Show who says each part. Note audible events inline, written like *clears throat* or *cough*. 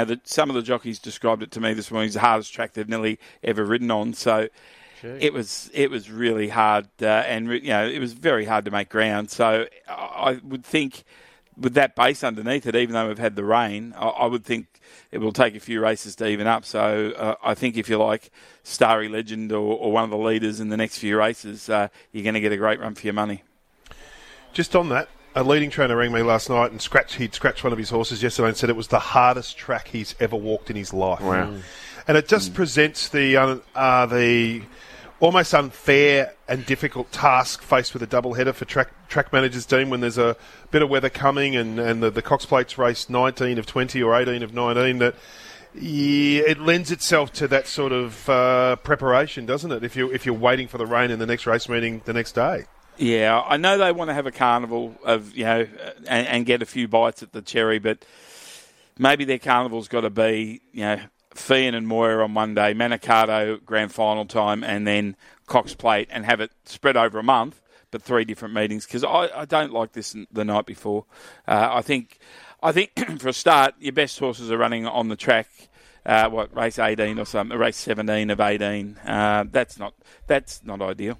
Speaker 1: know, the, some of the jockeys described it to me this morning as the hardest track they've nearly ever ridden on. So it was it was really hard, uh, and you know, it was very hard to make ground. So I would think with that base underneath it, even though we've had the rain, I, I would think it will take a few races to even up. So uh, I think if you like Starry Legend or, or, one of the leaders in the next few races, uh, you're going to get a great run for your money.
Speaker 2: Just on that, a leading trainer rang me last night and scratched he'd scratched one of his horses yesterday and said it was the hardest track he's ever walked in his life.
Speaker 3: Wow. Mm.
Speaker 2: And it just mm. presents the uh, uh, the almost unfair and difficult task faced with a double header for track track managers team when there's a bit of weather coming and, and the, the Cox Plates race 19 of 20 or 18 of 19 that yeah, it lends itself to that sort of uh, preparation, doesn't it? If you if you're waiting for the rain in the next race meeting the next day.
Speaker 1: Yeah, I know they want to have a carnival of you know and, and get a few bites at the cherry, but maybe their carnival's got to be you know Feehan and Moir on one day, Manikato grand final time, and then Cox Plate, and have it spread over a month, but three different meetings. Because I, I, don't like this the night before. Uh, I think, I think *clears throat* for a start, your best horses are running on the track. Uh, what race 18 or something, race 17 of 18. Uh, that's not that's not ideal.